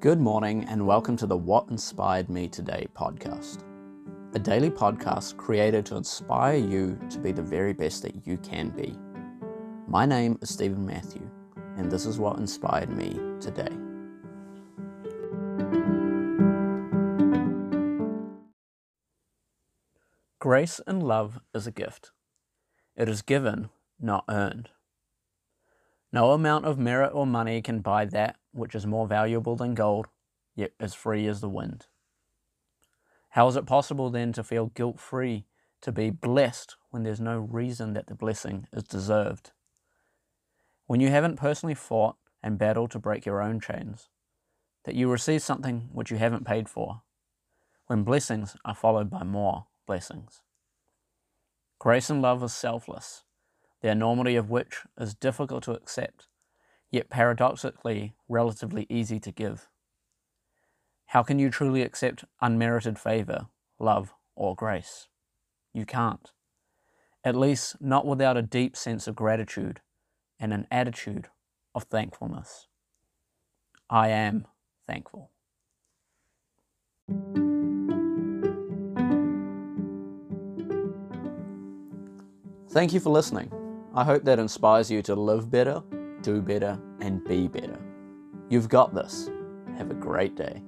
Good morning, and welcome to the What Inspired Me Today podcast, a daily podcast created to inspire you to be the very best that you can be. My name is Stephen Matthew, and this is what inspired me today. Grace and love is a gift. It is given, not earned. No amount of merit or money can buy that which is more valuable than gold, yet as free as the wind. How is it possible then to feel guilt free, to be blessed when there's no reason that the blessing is deserved? When you haven't personally fought and battled to break your own chains, that you receive something which you haven't paid for, when blessings are followed by more blessings. Grace and love is selfless the enormity of which is difficult to accept, yet paradoxically relatively easy to give. How can you truly accept unmerited favour, love, or grace? You can't. At least not without a deep sense of gratitude and an attitude of thankfulness. I am thankful. Thank you for listening. I hope that inspires you to live better, do better, and be better. You've got this. Have a great day.